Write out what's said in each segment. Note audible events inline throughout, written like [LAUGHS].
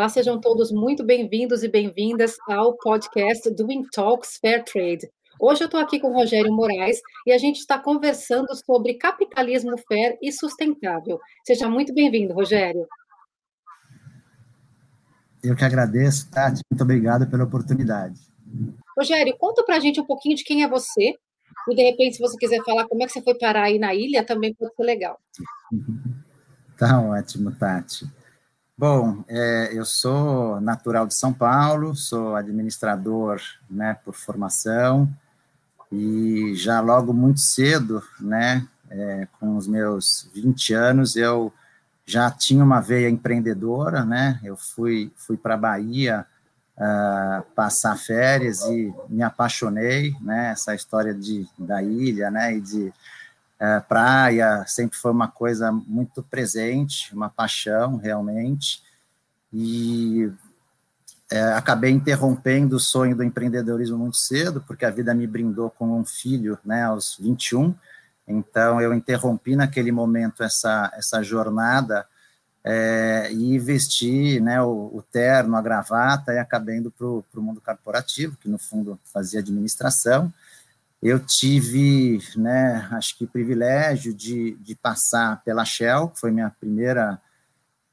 Olá, sejam todos muito bem-vindos e bem-vindas ao podcast Doing Talks Fair Trade. Hoje eu estou aqui com o Rogério Moraes e a gente está conversando sobre capitalismo fair e sustentável. Seja muito bem-vindo, Rogério. Eu que agradeço, Tati. Muito obrigado pela oportunidade. Rogério, conta para a gente um pouquinho de quem é você e, de repente, se você quiser falar como é que você foi parar aí na ilha, também pode ser legal. Tá ótimo, Tati. Bom, é, eu sou natural de São Paulo, sou administrador né, por formação e já logo muito cedo, né, é, com os meus 20 anos, eu já tinha uma veia empreendedora, né, eu fui, fui para a Bahia uh, passar férias e me apaixonei, né, essa história de, da ilha, né, e de é, praia sempre foi uma coisa muito presente, uma paixão realmente, e é, acabei interrompendo o sonho do empreendedorismo muito cedo, porque a vida me brindou com um filho, né, aos 21, então eu interrompi naquele momento essa, essa jornada é, e investi né, o, o, terno, a gravata, e acabei indo para o mundo corporativo, que no fundo fazia administração, eu tive, né, acho que privilégio de, de passar pela Shell, que foi minha primeira,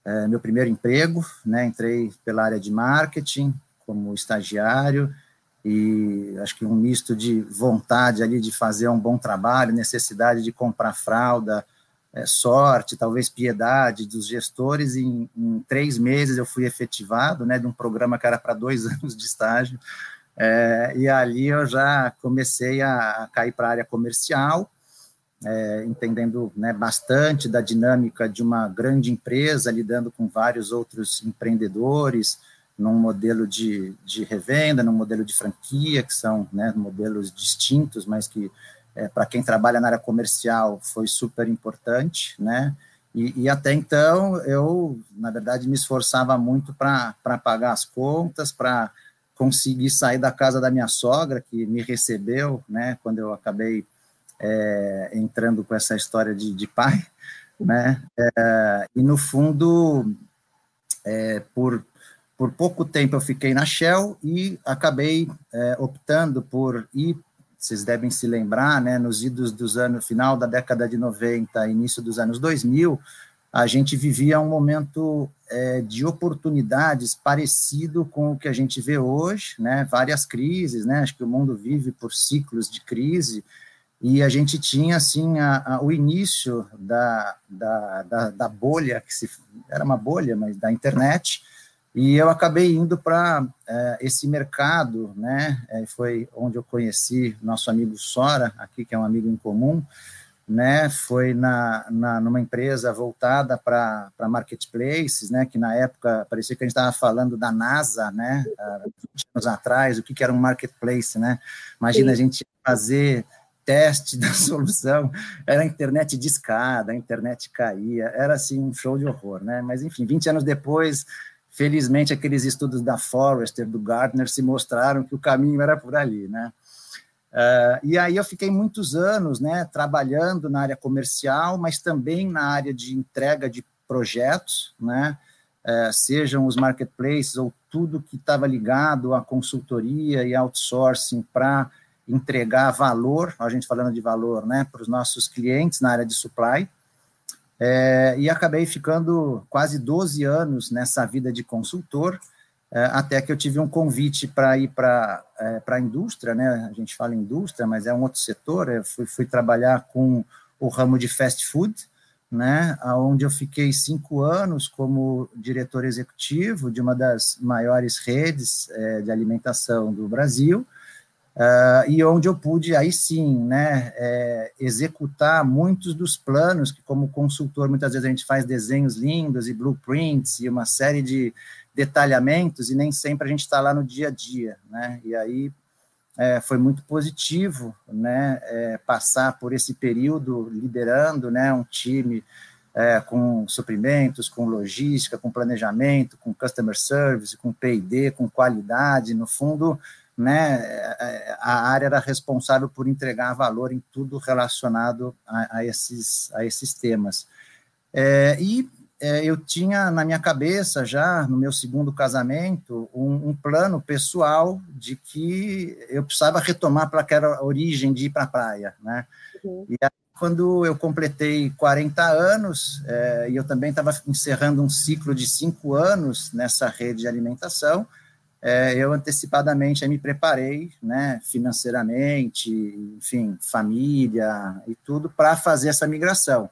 é, meu primeiro emprego, né, entrei pela área de marketing como estagiário e acho que um misto de vontade ali de fazer um bom trabalho, necessidade de comprar fralda, é, sorte, talvez piedade dos gestores. Em, em três meses eu fui efetivado, né, de um programa que era para dois [LAUGHS] anos de estágio é, e ali eu já comecei a cair para a área comercial, é, entendendo né, bastante da dinâmica de uma grande empresa, lidando com vários outros empreendedores, num modelo de, de revenda, num modelo de franquia, que são né, modelos distintos, mas que é, para quem trabalha na área comercial foi super importante, né? E, e, até então eu, na verdade, me esforçava muito para pagar as contas, para consegui sair da casa da minha sogra, que me recebeu, né, quando eu acabei é, entrando com essa história de, de pai, né, é, e no fundo, é, por, por pouco tempo eu fiquei na Shell e acabei é, optando por ir, vocês devem se lembrar, né, nos idos dos anos, final da década de 90, início dos anos 2000, a gente vivia um momento é, de oportunidades parecido com o que a gente vê hoje, né? Várias crises, né? Acho que o mundo vive por ciclos de crise e a gente tinha assim a, a, o início da, da, da, da, bolha que se era uma bolha, mas da internet. E eu acabei indo para é, esse mercado, né? É, foi onde eu conheci nosso amigo Sora, aqui que é um amigo em comum né, foi na, na, numa empresa voltada para marketplaces, né, que na época parecia que a gente estava falando da NASA, né, há 20 anos atrás, o que, que era um marketplace, né, imagina Sim. a gente fazer teste [LAUGHS] da solução, era a internet discada, a internet caía, era assim um show de horror, né, mas enfim, 20 anos depois, felizmente aqueles estudos da Forrester, do Gartner, se mostraram que o caminho era por ali, né, Uh, e aí eu fiquei muitos anos né, trabalhando na área comercial, mas também na área de entrega de projetos, né, uh, sejam os marketplaces ou tudo que estava ligado à consultoria e outsourcing para entregar valor, a gente falando de valor, né, para os nossos clientes na área de supply. É, e acabei ficando quase 12 anos nessa vida de consultor, até que eu tive um convite para ir para é, a indústria, né? A gente fala indústria, mas é um outro setor. Eu fui, fui trabalhar com o ramo de fast food, né? Onde eu fiquei cinco anos como diretor executivo de uma das maiores redes é, de alimentação do Brasil. Uh, e onde eu pude aí sim, né, é, executar muitos dos planos que como consultor muitas vezes a gente faz desenhos lindos e blueprints e uma série de, detalhamentos e nem sempre a gente está lá no dia a dia, né? E aí é, foi muito positivo, né? É, passar por esse período liderando, né? Um time é, com suprimentos, com logística, com planejamento, com customer service, com P&D, com qualidade, no fundo, né? É, a área era responsável por entregar valor em tudo relacionado a, a esses a esses temas. É, e é, eu tinha na minha cabeça já, no meu segundo casamento, um, um plano pessoal de que eu precisava retomar para aquela origem de ir para a praia, né? Uhum. E aí, quando eu completei 40 anos, é, e eu também estava encerrando um ciclo de cinco anos nessa rede de alimentação, é, eu antecipadamente me preparei, né, financeiramente, enfim, família e tudo, para fazer essa migração.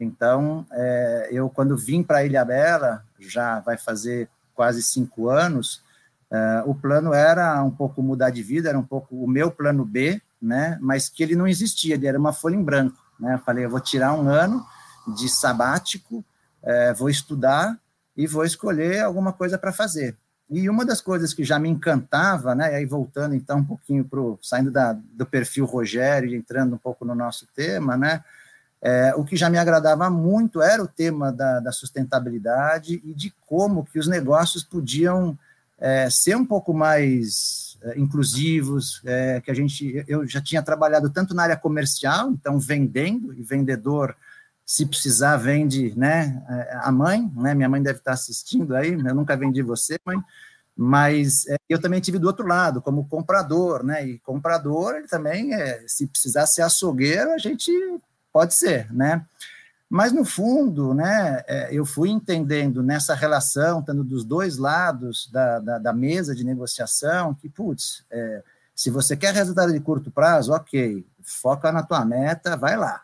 Então, é, eu, quando vim para Ilha Bela, já vai fazer quase cinco anos, é, o plano era um pouco mudar de vida, era um pouco o meu plano B, né, mas que ele não existia, ele era uma folha em branco. Né? Eu falei, eu vou tirar um ano de sabático, é, vou estudar e vou escolher alguma coisa para fazer. E uma das coisas que já me encantava, né, aí voltando então um pouquinho para saindo da, do perfil Rogério e entrando um pouco no nosso tema, né, é, o que já me agradava muito era o tema da, da sustentabilidade e de como que os negócios podiam é, ser um pouco mais é, inclusivos, é, que a gente, eu já tinha trabalhado tanto na área comercial, então vendendo, e vendedor, se precisar, vende né, é, a mãe, né, minha mãe deve estar assistindo aí, eu nunca vendi você, mãe, mas é, eu também tive do outro lado, como comprador, né, e comprador, ele também, é, se precisar ser açougueiro, a gente Pode ser, né? Mas, no fundo, né, é, eu fui entendendo nessa relação, tendo dos dois lados da, da, da mesa de negociação, que, putz, é, se você quer resultado de curto prazo, ok, foca na tua meta, vai lá.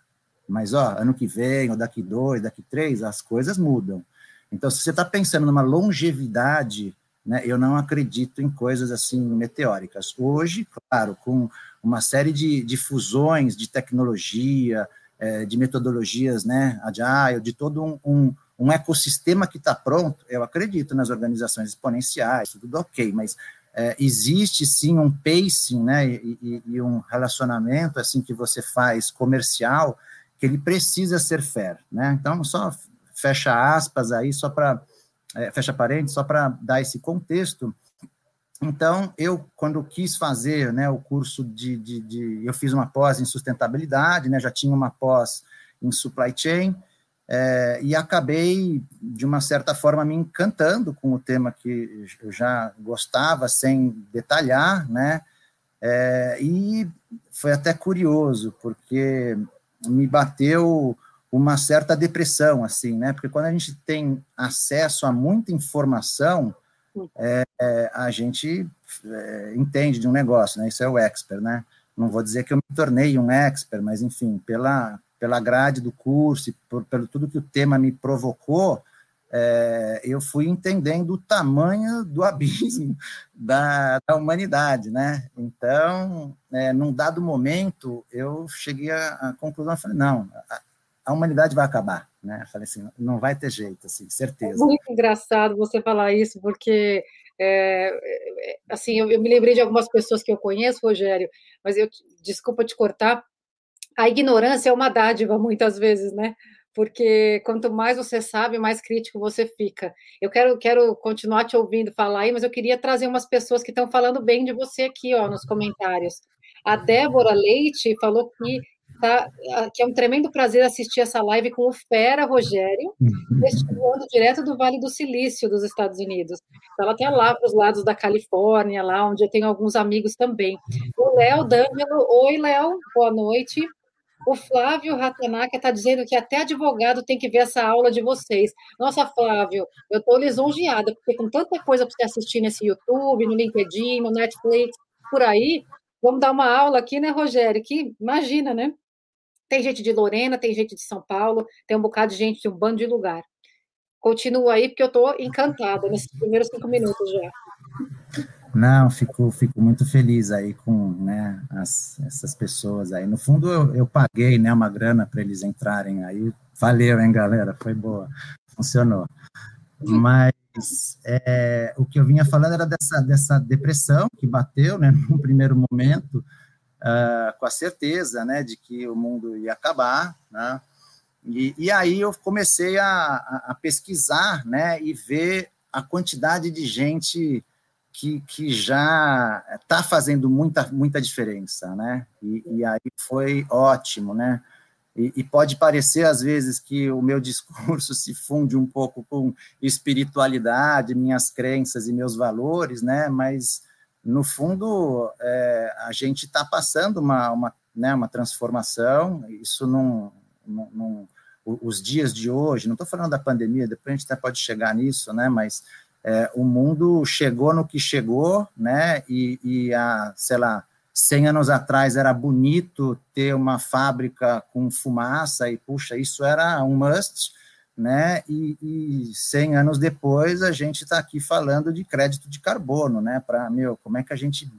Mas, ó, ano que vem, ou daqui dois, daqui três, as coisas mudam. Então, se você está pensando numa longevidade, né, eu não acredito em coisas assim meteóricas. Hoje, claro, com uma série de, de fusões de tecnologia, é, de metodologias, né, agile, de todo um, um, um ecossistema que está pronto, eu acredito nas organizações exponenciais, tudo ok, mas é, existe sim um pacing, né, e, e, e, um relacionamento, assim, que você faz comercial, que ele precisa ser fair, né, então só fecha aspas aí, só para, é, fecha parênteses, só para dar esse contexto, então, eu, quando quis fazer né, o curso de, de, de, Eu fiz uma pós em sustentabilidade, né, já tinha uma pós em supply chain, é, e acabei, de uma certa forma, me encantando com o tema que eu já gostava, sem detalhar, né? É, e foi até curioso, porque me bateu uma certa depressão, assim, né? Porque quando a gente tem acesso a muita informação, é, é, a gente é, entende de um negócio, né? Isso é o expert, né? Não vou dizer que eu me tornei um expert, mas enfim, pela pela grade do curso, por, pelo tudo que o tema me provocou, é, eu fui entendendo o tamanho do abismo [LAUGHS] da, da humanidade, né? Então, é, num dado momento, eu cheguei à, à conclusão, falei, não, a, humanidade vai acabar, né? Eu falei assim, não vai ter jeito, assim, certeza. É muito engraçado você falar isso, porque é, assim, eu, eu, me lembrei de algumas pessoas que eu conheço, Rogério, mas eu desculpa te cortar. A ignorância é uma dádiva muitas vezes, né? Porque quanto mais você sabe, mais crítico você fica. Eu quero, quero continuar te ouvindo falar aí, mas eu queria trazer umas pessoas que estão falando bem de você aqui, ó, nos comentários. A Débora Leite falou que tá, que é um tremendo prazer assistir essa live com o Fera Rogério, vestibulando direto do Vale do Silício dos Estados Unidos. Ela está lá para os lados da Califórnia, lá onde eu tenho alguns amigos também. O Léo D'Angelo, oi Léo, boa noite. O Flávio Ratanaka está dizendo que até advogado tem que ver essa aula de vocês. Nossa, Flávio, eu estou lisonjeada, porque com tanta coisa para você assistir nesse YouTube, no LinkedIn, no Netflix, por aí, vamos dar uma aula aqui, né, Rogério? Que imagina, né? Tem gente de Lorena, tem gente de São Paulo, tem um bocado de gente de um bando de lugar. Continua aí, porque eu estou encantada nesses primeiros cinco minutos já. Não, fico, fico muito feliz aí com né, as, essas pessoas aí. No fundo, eu, eu paguei né, uma grana para eles entrarem aí. Valeu, hein, galera? Foi boa. Funcionou. Mas é, o que eu vinha falando era dessa, dessa depressão que bateu né, [LAUGHS] no primeiro momento, uh, com a certeza né, de que o mundo ia acabar, né? E, e aí eu comecei a, a, pesquisar né, e ver a quantidade de gente que, que já está fazendo muita, muita diferença, né? E, e, aí foi ótimo, né? e, e, pode parecer, às vezes, que o meu discurso se funde um pouco com espiritualidade, minhas crenças e meus valores, né? Mas, no fundo, é, a gente está passando uma, uma, né, uma transformação, isso não, não, não os dias de hoje, não estou falando da pandemia, depois a gente até pode chegar nisso, né? Mas é, o mundo chegou no que chegou, né? E, e a, sei lá, 100 anos atrás era bonito ter uma fábrica com fumaça e, puxa, isso era um must, né? E, e 100 anos depois a gente está aqui falando de crédito de carbono, né? Para, meu, como é que a gente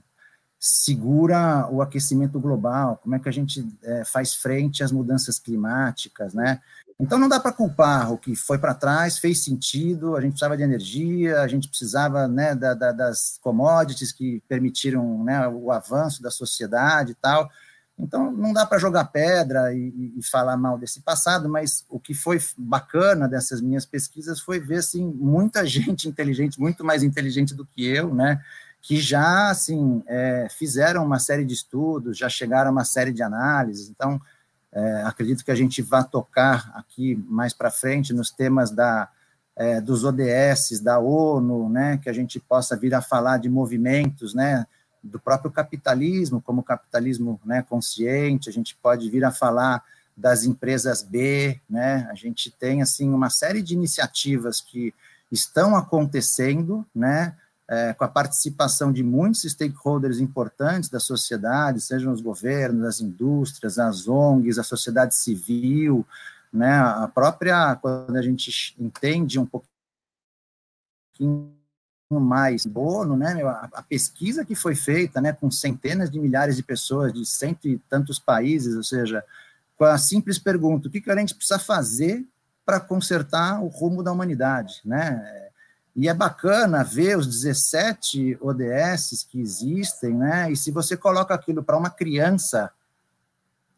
segura o aquecimento global, como é que a gente é, faz frente às mudanças climáticas, né? Então não dá para culpar o que foi para trás, fez sentido, a gente precisava de energia, a gente precisava né, da, da, das commodities que permitiram né, o avanço da sociedade e tal. Então não dá para jogar pedra e, e, falar mal desse passado, mas o que foi bacana dessas minhas pesquisas foi ver assim, muita [LAUGHS] gente inteligente, muito mais inteligente do que eu, né? que já assim é, fizeram uma série de estudos, já chegaram a uma série de análises. Então, é, acredito que a gente vai tocar aqui mais para frente nos temas da, é, dos ODS, da ONU, né, que a gente possa vir a falar de movimentos, né, do próprio capitalismo, como capitalismo né, consciente, a gente pode vir a falar das empresas B, né, a gente tem, assim, uma série de iniciativas que estão acontecendo, né, é, com a participação de muitos stakeholders importantes da sociedade, sejam os governos, as indústrias, as ONGs, a sociedade civil, né, a própria, quando a gente entende um pouquinho mais bono, né, a, a, pesquisa que foi feita, né, com centenas de milhares de pessoas de cento e tantos países, ou seja, com a simples pergunta, o que, que a gente precisa fazer para consertar o rumo da humanidade, né, e é bacana ver os 17 ODS que existem, né? E se você coloca aquilo para uma criança,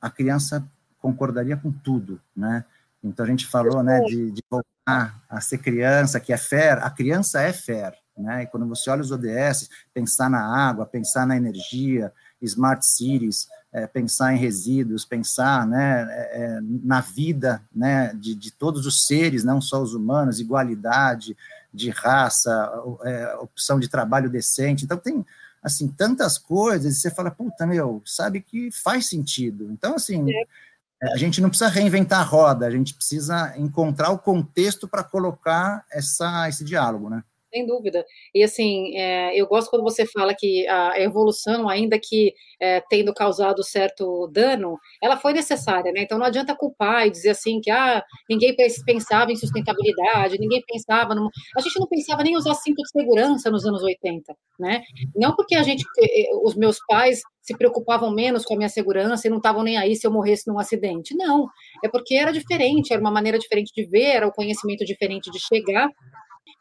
a criança concordaria com tudo, né? Então a gente falou, né, de, de voltar a ser criança, que é fair. A criança é fair, né? E quando você olha os ODS, pensar na água, pensar na energia, smart cities, é, pensar em resíduos, pensar, né, é, é na vida, né, de, de todos os seres, não só os humanos, igualdade de raça, é, opção de trabalho decente. Então, tem, assim, tantas coisas, e você fala, puta, meu, sabe que faz sentido. Então, assim, é. a gente não precisa reinventar a roda, a gente precisa encontrar o contexto para colocar essa, esse diálogo, né? Sem dúvida. E assim, é, eu gosto quando você fala que a evolução, ainda que é, tendo causado certo dano, ela foi necessária, né? Então não adianta culpar e dizer assim que ah, ninguém pensava em sustentabilidade, ninguém pensava. No... A gente não pensava nem usar cinto de segurança nos anos 80, né? Não porque a gente, eh, os meus pais se preocupavam menos com a minha segurança e não estavam nem aí se eu morresse num acidente. Não, é porque era diferente, era uma maneira diferente de ver, era o conhecimento diferente de chegar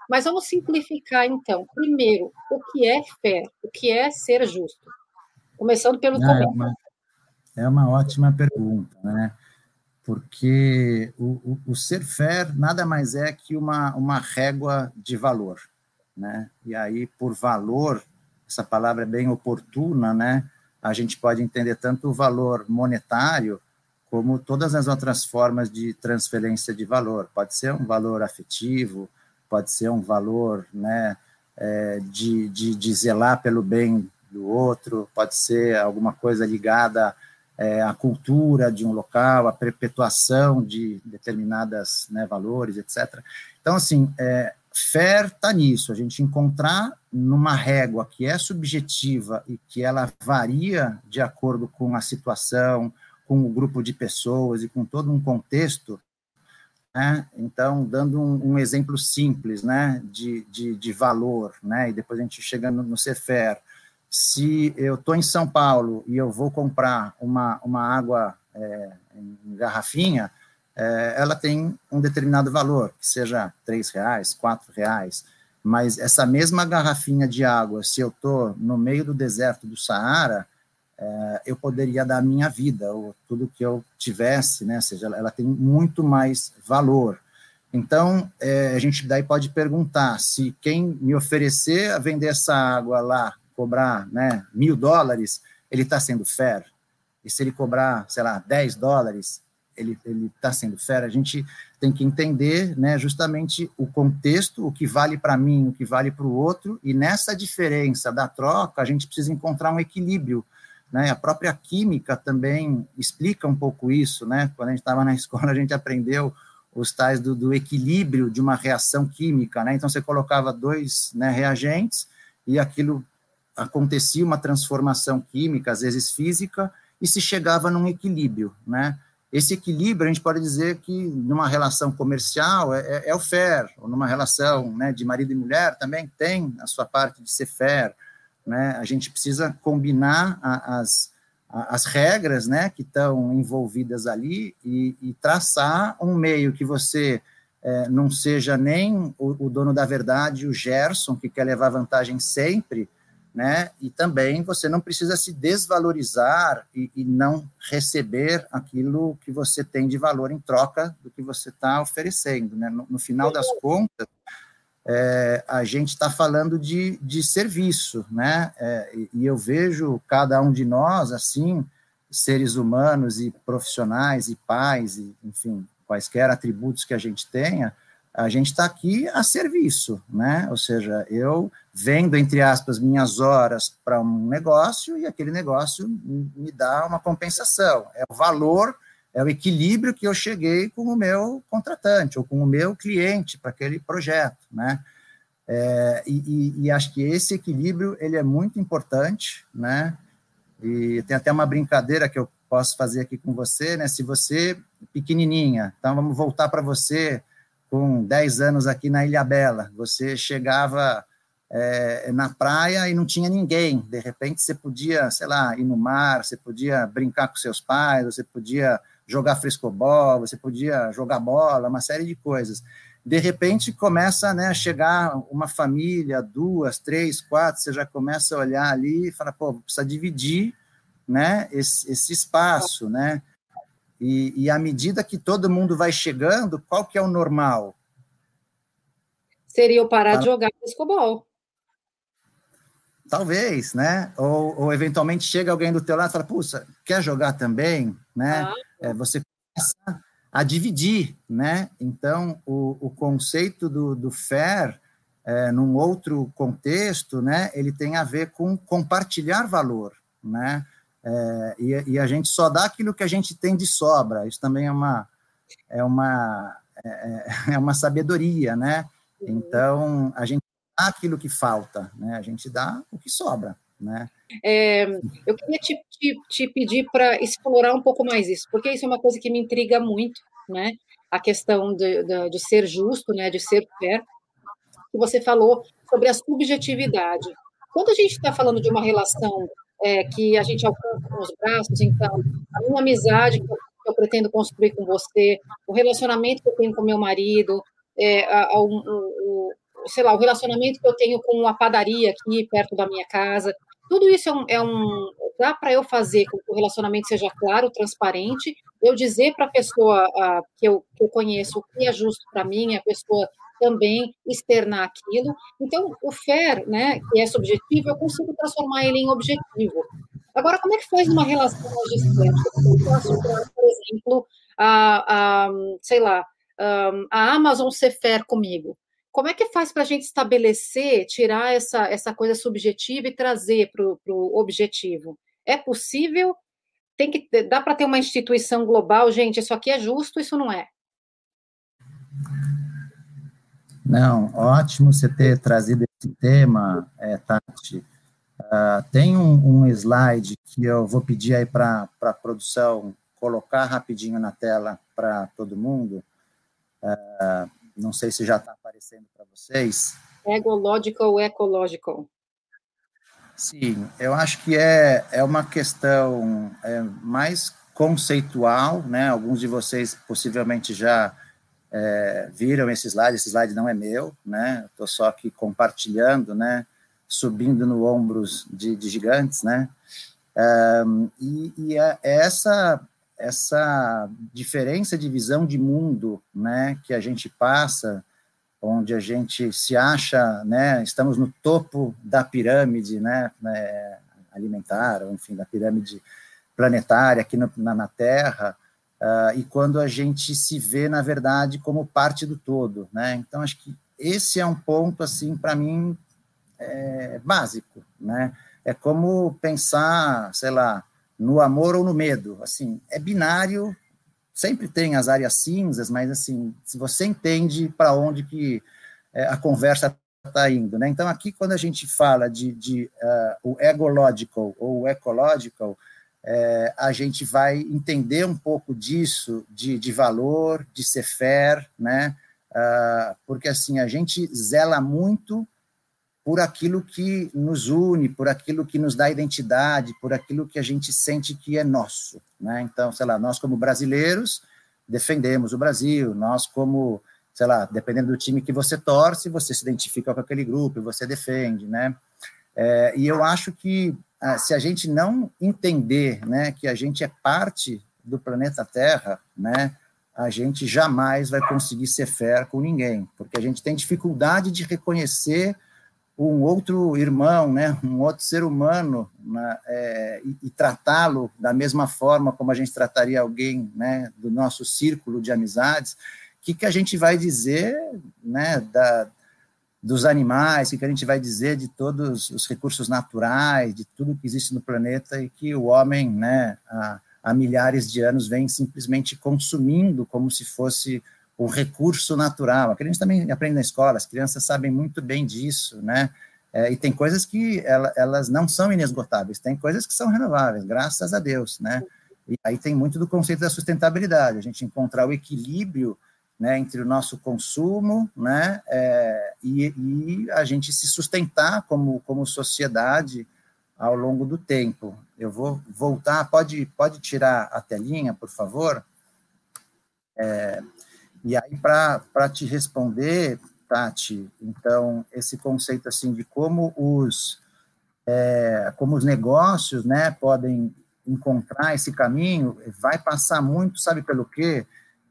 mas vamos simplificar, então. Primeiro, o que é fé? O que é ser justo? Começando pelo começo. É uma, é uma ótima pergunta, né? Porque o, o, o, ser fair nada mais é que uma, uma régua de valor, né? E aí, por valor, essa palavra é bem oportuna, né? A gente pode entender tanto o valor monetário como todas as outras formas de transferência de valor. Pode ser um valor afetivo, pode ser um valor né, é, de, de, de, zelar pelo bem do outro, pode ser alguma coisa ligada é, à cultura de um local, à perpetuação de determinadas né, valores, etc. Então, assim, é, fair está nisso, a gente encontrar numa régua que é subjetiva e que ela varia de acordo com a situação, com o grupo de pessoas e com todo um contexto, né? Então, dando um, um, exemplo simples né, de, de, de, valor, né, e depois a gente chega no, no Cefer, se eu estou em São Paulo e eu vou comprar uma, uma água é, em garrafinha, é, ela tem um determinado valor, que seja três reais, quatro reais, mas essa mesma garrafinha de água, se eu estou no meio do deserto do Saara, é, eu poderia dar a minha vida, ou tudo que eu tivesse, né? Ou seja, ela, ela tem muito mais valor. Então, é, a gente daí pode perguntar se quem me oferecer a vender essa água lá, cobrar né, mil dólares, ele está sendo fair. E se ele cobrar, sei lá, 10 dólares, ele está sendo fera, a gente tem que entender né, justamente o contexto, o que vale para mim, o que vale para o outro, e nessa diferença da troca, a gente precisa encontrar um equilíbrio. Né? A própria química também explica um pouco isso. Né? Quando a gente estava na [LAUGHS] escola, a gente aprendeu os tais do, do, equilíbrio de uma reação química. Né? Então, você colocava dois né, reagentes e aquilo acontecia uma transformação química, às vezes física, e se chegava num equilíbrio, né? Esse equilíbrio, a gente pode dizer que numa relação comercial é, é, é o fair, ou numa relação né, de marido e mulher também tem a sua parte de ser fair, né? A gente precisa combinar a, as, a, as regras, né, que estão envolvidas ali e, e, traçar um meio que você é, não seja nem o, o dono da verdade, o Gerson, que quer levar vantagem sempre, né? E também você não precisa se desvalorizar e, e não receber aquilo que você tem de valor em troca do que você está oferecendo, né? No, no, final das contas, é, a gente está falando de, de serviço, né? É, e, eu vejo cada um de nós assim, seres humanos e profissionais e pais e enfim quaisquer atributos que a gente tenha, a gente está aqui a serviço, né? Ou seja, eu vendo, entre aspas, minhas horas para um negócio e aquele negócio me dá uma compensação. É o valor, é o equilíbrio que eu cheguei com o meu contratante ou com o meu cliente para aquele projeto, né? É, e, e, acho que esse equilíbrio ele é muito importante, né? E tem até uma brincadeira que eu posso fazer aqui com você, né? Se você pequenininha, então vamos voltar para você com 10 anos aqui na Ilha Bela. Você chegava é, na praia e não tinha ninguém. De repente você podia, sei lá, ir no mar, você podia brincar com seus pais, você podia jogar frescobol, você podia jogar bola, uma série de coisas. De repente começa né, a chegar uma família, duas, três, quatro, você já começa a olhar ali e fala, pô, precisa dividir né, esse, esse espaço, né? E, e à medida que todo mundo vai chegando, qual que é o normal? Seria eu parar de jogar frescobol. Talvez, né? Ou, ou, eventualmente chega alguém do teu lado e fala, puxa, quer jogar também? Né? Ah. É, você começa a dividir, né? Então, o, o conceito do, do fair, é, num outro contexto, né? Ele tem a ver com compartilhar valor, né? É, e, e, a gente só dá aquilo que a gente tem de sobra. Isso também é uma é uma é, é, [LAUGHS] é uma sabedoria, né? Então a gente dá aquilo que falta, né? A gente dá o que sobra, né? É, eu queria te, te, te pedir para explorar um pouco mais isso, porque isso é uma coisa que me intriga muito, né? A questão de, de, de ser justo, né? De ser fair. Que você falou sobre a subjetividade. Quando a gente está falando de uma relação é, que a gente alcança com os braços. Então, a minha amizade que eu pretendo construir com você, o relacionamento que eu tenho com meu marido, é, a, a, o, sei lá, o relacionamento que eu tenho com a padaria aqui perto da minha casa, tudo isso é um, é um dá para eu fazer com que o relacionamento seja claro, transparente, eu dizer para a pessoa uh, que, eu, que eu conheço o que é justo para mim, a pessoa também externar aquilo. Então, o fair, né, que é subjetivo, eu consigo transformar ele em objetivo. Agora, como é que faz uma relação logística? Eu posso, por exemplo, a, a, sei lá, a Amazon ser fair comigo. Como é que faz para a gente estabelecer, tirar essa, essa coisa subjetiva e trazer para o objetivo? É possível? Tem que dá para ter uma instituição global, gente? Isso aqui é justo, isso não é? Não, ótimo você ter trazido esse tema, é, Tati. Uh, tem um, um, slide que eu vou pedir aí para a produção colocar rapidinho na tela para todo mundo. Uh, não sei se já está aparecendo para vocês. Egological, ecological. Sim, eu acho que é, é uma questão é, mais conceitual, né? Alguns de vocês possivelmente já é, viram esse slide, esse slide não é meu, né? Estou só aqui compartilhando, né? Subindo no ombros de, de gigantes, né? Um, e, e é, é essa essa diferença de visão de mundo, né? Que a gente passa, onde a gente se acha, né? Estamos no topo da pirâmide, né? né alimentar, enfim, da pirâmide planetária aqui no, na, na Terra uh, e quando a gente se vê, na verdade, como parte do todo, né? Então, acho que esse é um ponto, assim, para mim, é, básico, né? É como pensar, sei lá, no amor ou no medo, assim, é binário, sempre tem as áreas cinzas, mas, assim, se você entende para onde que é, a conversa está indo, né? Então, aqui, quando a gente fala de, de uh, o egological ou o ecological, é, a gente vai entender um pouco disso, de, de valor, de ser fair, né? Uh, porque assim a gente zela muito por aquilo que nos une, por aquilo que nos dá identidade, por aquilo que a gente sente que é nosso, né? Então, sei lá, nós como brasileiros defendemos o Brasil, nós como, sei lá, dependendo do time que você torce, você se identifica com aquele grupo, você defende, né? É, e eu acho que ah, se a gente não entender né, que a gente é parte do planeta Terra, né, a gente jamais vai conseguir ser fair com ninguém, porque a gente tem dificuldade de reconhecer um outro irmão, né, um outro ser humano, né, é, e, e tratá-lo da mesma forma como a gente trataria alguém né, do nosso círculo de amizades, o que, que a gente vai dizer né, da, dos animais, o que a gente vai dizer de todos os recursos naturais, de tudo que existe no planeta e que o homem, né, há, há milhares de anos vem simplesmente consumindo como se fosse um recurso natural. A gente também aprende na escola, as crianças sabem muito bem disso, né? É, e tem coisas que ela, elas não são inesgotáveis, tem coisas que são renováveis, graças a Deus, né? E aí tem muito do conceito da sustentabilidade, a gente encontrar o equilíbrio né, entre o nosso consumo né, é, e, e, a gente se sustentar como, como sociedade ao longo do tempo. Eu vou voltar, pode, pode tirar a telinha, por favor? É, e aí, para te responder, Tati, então, esse conceito assim de como os, é, como os negócios né, podem encontrar esse caminho, vai passar muito, sabe pelo quê?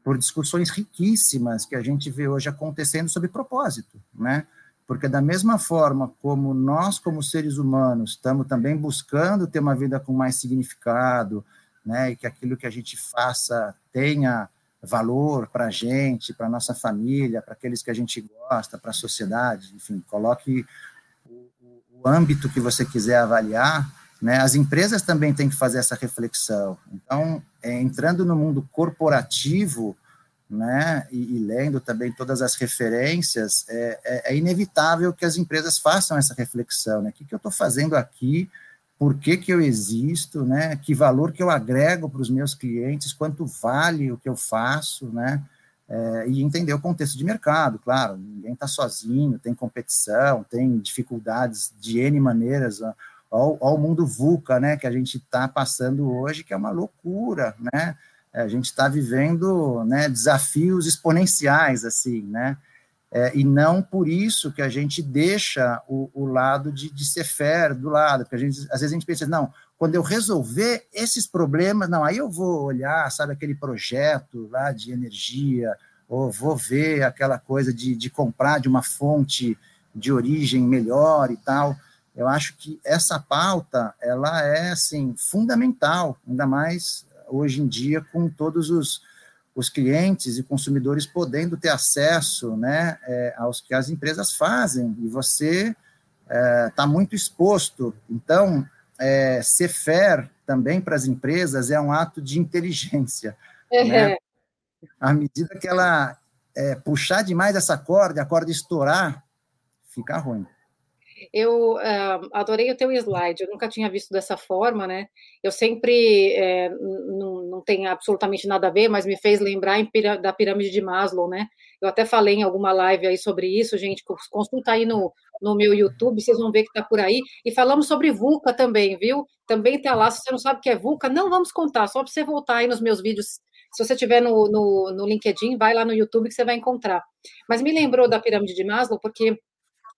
por discussões riquíssimas que a gente vê hoje acontecendo sobre propósito, né? Porque da mesma forma como nós, como seres humanos, estamos também buscando ter uma vida com mais significado, né? E que aquilo que a gente faça tenha valor para a gente, para nossa família, para aqueles que a gente gosta, para a sociedade, enfim, coloque o, o, âmbito que você quiser avaliar, né? As empresas também têm que fazer essa reflexão. Então, é, entrando no mundo corporativo, né, e, e, lendo também todas as referências, é, é, é, inevitável que as empresas façam essa reflexão, né, o que, que eu estou fazendo aqui, por que, que eu existo, né, que valor que eu agrego para os meus clientes, quanto vale o que eu faço, né, é, e entender o contexto de mercado, claro, ninguém está sozinho, tem competição, tem dificuldades de N maneiras, ao, ao mundo VUCA, né, que a gente está passando hoje, que é uma loucura, né, a gente está vivendo, né, desafios exponenciais, assim, né, é, e não por isso que a gente deixa o, o lado de, de ser fair do lado, porque a gente, às vezes a gente pensa, não, quando eu resolver esses problemas, não, aí eu vou olhar, sabe, aquele projeto lá de energia, ou vou ver aquela coisa de, de comprar de uma fonte de origem melhor e tal, eu acho que essa pauta ela é assim fundamental, ainda mais hoje em dia com todos os, os clientes e consumidores podendo ter acesso, né, é, aos que as empresas fazem e você está é, tá muito exposto. Então, é, ser fair também para as empresas é um ato de inteligência. Uhum. Né? À medida que ela é, puxar demais essa corda, a corda estourar, fica ruim. Eu uh, adorei o teu slide, eu nunca tinha visto dessa forma, né? Eu sempre, é, não, tem absolutamente nada a ver, mas me fez lembrar da pirâmide de Maslow, né? Eu até falei em alguma live aí sobre isso, gente, consulta aí no, no meu YouTube, vocês vão ver que está por aí. E falamos sobre VUCA também, viu? Também está lá, se você não sabe o que é VUCA, não vamos contar, só para você voltar aí nos meus vídeos. Se você tiver no, no, no LinkedIn, vai lá no YouTube que você vai encontrar. Mas me lembrou da pirâmide de Maslow, porque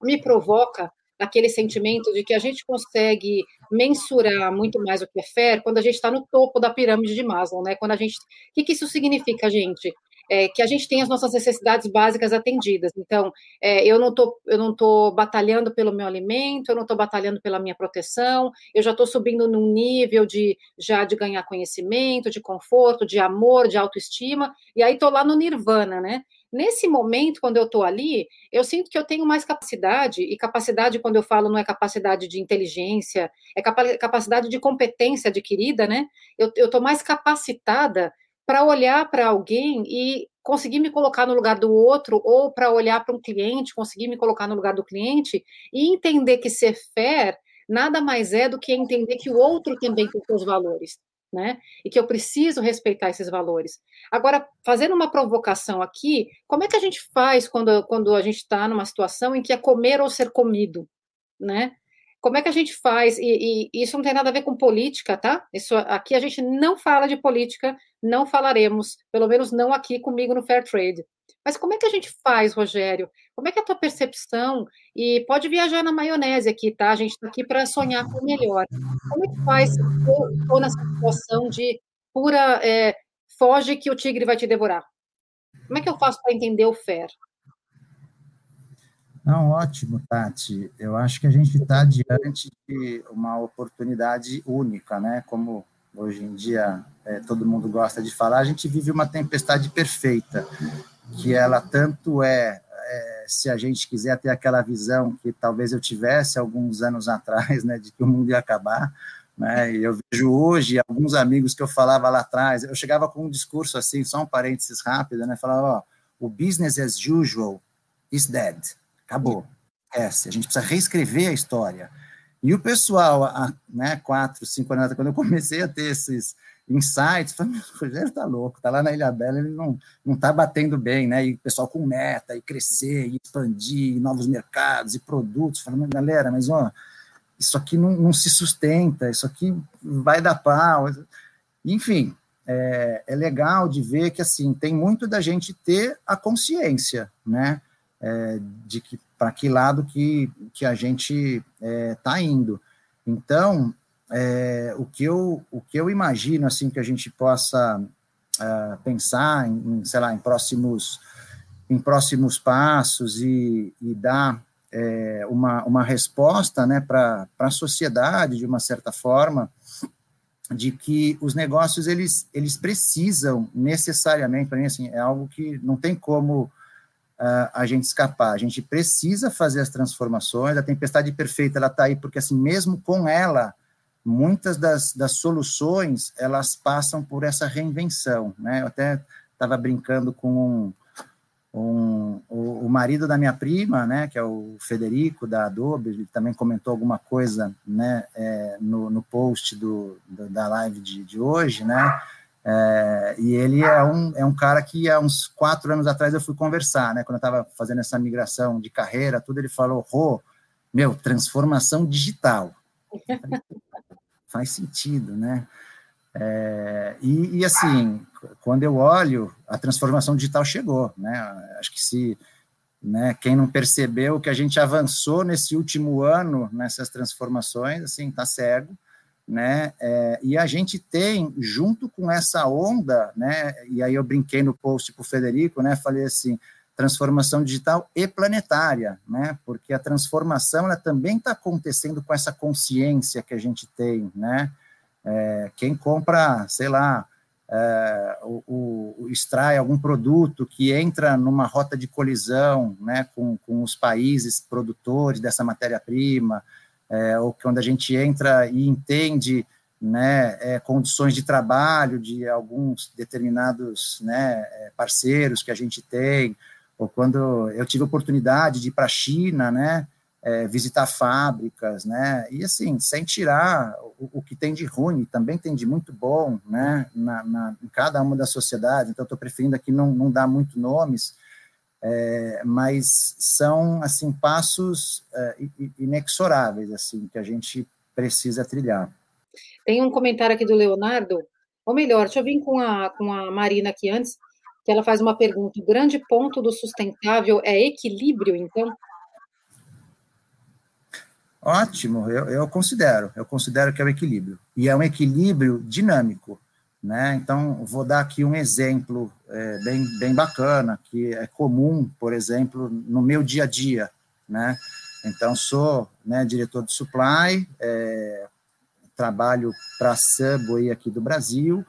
me provoca aquele sentimento de que a gente consegue mensurar muito mais o que é fair quando a gente está no topo da pirâmide de Maslow, né? Quando a gente, o que, que isso significa, gente? é, que a gente tenha as nossas necessidades básicas atendidas. Então, é, eu não tô, eu não estou batalhando pelo meu alimento, eu não estou batalhando pela minha proteção, eu já estou subindo num nível de já de ganhar conhecimento, de conforto, de amor, de autoestima, e aí estou lá no nirvana, né? Nesse momento, quando eu estou ali, eu sinto que eu tenho mais capacidade, e capacidade, quando eu falo, não é capacidade de inteligência, é capacidade de competência adquirida, né? Eu estou mais capacitada para olhar para alguém e conseguir me colocar no lugar do outro, ou para olhar para um cliente, conseguir me colocar no lugar do cliente e entender que ser fair nada mais é do que entender que o outro também tem seus valores né? E que eu preciso respeitar esses valores. Agora, fazendo uma provocação aqui, como é que a gente faz quando, quando a gente está numa situação em que é comer ou ser comido, né? Como é que a gente faz? E, e, isso não tem nada a ver com política, tá? Isso aqui a gente não fala de política, não falaremos, pelo menos não aqui comigo no Fair Trade. Mas como é que a gente faz, Rogério? Como é que é a tua percepção? E pode viajar na maionese aqui, tá? A gente está aqui para sonhar com o melhor. Como é que faz eu estou nessa situação de pura é, foge que o tigre vai te devorar? Como é que eu faço para entender o fair? Não, ótimo, Tati. Eu acho que a gente está diante de uma oportunidade única, né? Como hoje em dia é, todo mundo gosta de falar, a gente vive uma tempestade perfeita que ela tanto é, é, se a gente quiser ter aquela visão que talvez eu tivesse alguns anos atrás, né, de que o mundo ia acabar, né, e eu vejo hoje alguns amigos que eu falava lá atrás, eu chegava com um discurso assim, só um parênteses rápido, né, falava, ó, o business as usual is dead, acabou, esquece, a gente precisa reescrever a história. E o pessoal, há né, quatro, cinco anos, quando eu comecei a ter esses, insights, falei, o Rogério tá louco, tá lá na Ilha Bela, ele não, não tá batendo bem, né, e o pessoal com meta, e crescer, e expandir, e novos mercados, e produtos, falando, galera, mas, ó, isso aqui não, não se sustenta, isso aqui vai dar pau, enfim, é, é legal de ver que, assim, tem muito da gente ter a consciência, né, é, de que para que lado que, que a gente está é, indo. Então, é, o, que eu, o que eu imagino assim que a gente possa uh, pensar em, sei lá, em próximos, em próximos passos e, e dar é, uma, uma resposta né, para a sociedade, de uma certa forma, de que os negócios eles, eles precisam necessariamente, para mim, assim, é algo que não tem como a gente escapar. A gente precisa fazer as transformações. A tempestade perfeita ela está aí porque assim mesmo com ela muitas das, das soluções elas passam por essa reinvenção, né? Eu até estava brincando com um, um, o, o, marido da minha prima, né, que é o Federico da Adobe, ele também comentou alguma coisa, né, é, no, no post do, do, da live de, de hoje, né, é, e ele é um, é um cara que há uns quatro anos atrás eu fui conversar, né, quando eu estava fazendo essa migração de carreira, tudo, ele falou, Rô, meu, transformação digital [LAUGHS] faz sentido, né? É, e, e, assim, quando eu olho, a transformação digital chegou, né? Acho que se né, quem não percebeu que a gente avançou nesse último ano nessas transformações, assim, tá cego, né? É, e a gente tem, junto com essa onda, né? E aí eu brinquei no post para o Federico, né? Falei assim, transformação digital e planetária, né? Porque a transformação ela também está acontecendo com essa consciência que a gente tem, né? É, quem compra, sei lá, é, o, o, extrai algum produto que entra numa rota de colisão, né? Com, com os países produtores dessa matéria-prima, é, ou quando a gente entra e entende né, é, condições de trabalho de alguns determinados né, é, parceiros que a gente tem, ou quando eu tive a oportunidade de ir para a China, né, é, visitar fábricas, né, e assim, sem tirar o, o, que tem de ruim, também tem de muito bom, né, na, na em cada uma das sociedades, então estou preferindo aqui não, não dar muito nomes, é, mas são, assim, passos é, inexoráveis, assim, que a gente precisa trilhar. Tem um comentário aqui do Leonardo, ou melhor, deixa eu vir com a, com a Marina aqui antes, que ela faz uma pergunta: o grande ponto do sustentável é equilíbrio, então? Ótimo, eu, eu considero, eu considero que é um equilíbrio. E é um equilíbrio dinâmico. Né? Então, vou dar aqui um exemplo é, bem, bem bacana, que é comum, por exemplo, no meu dia a dia. Né? Então, sou né, diretor de supply, é, trabalho para a Subway aqui do Brasil,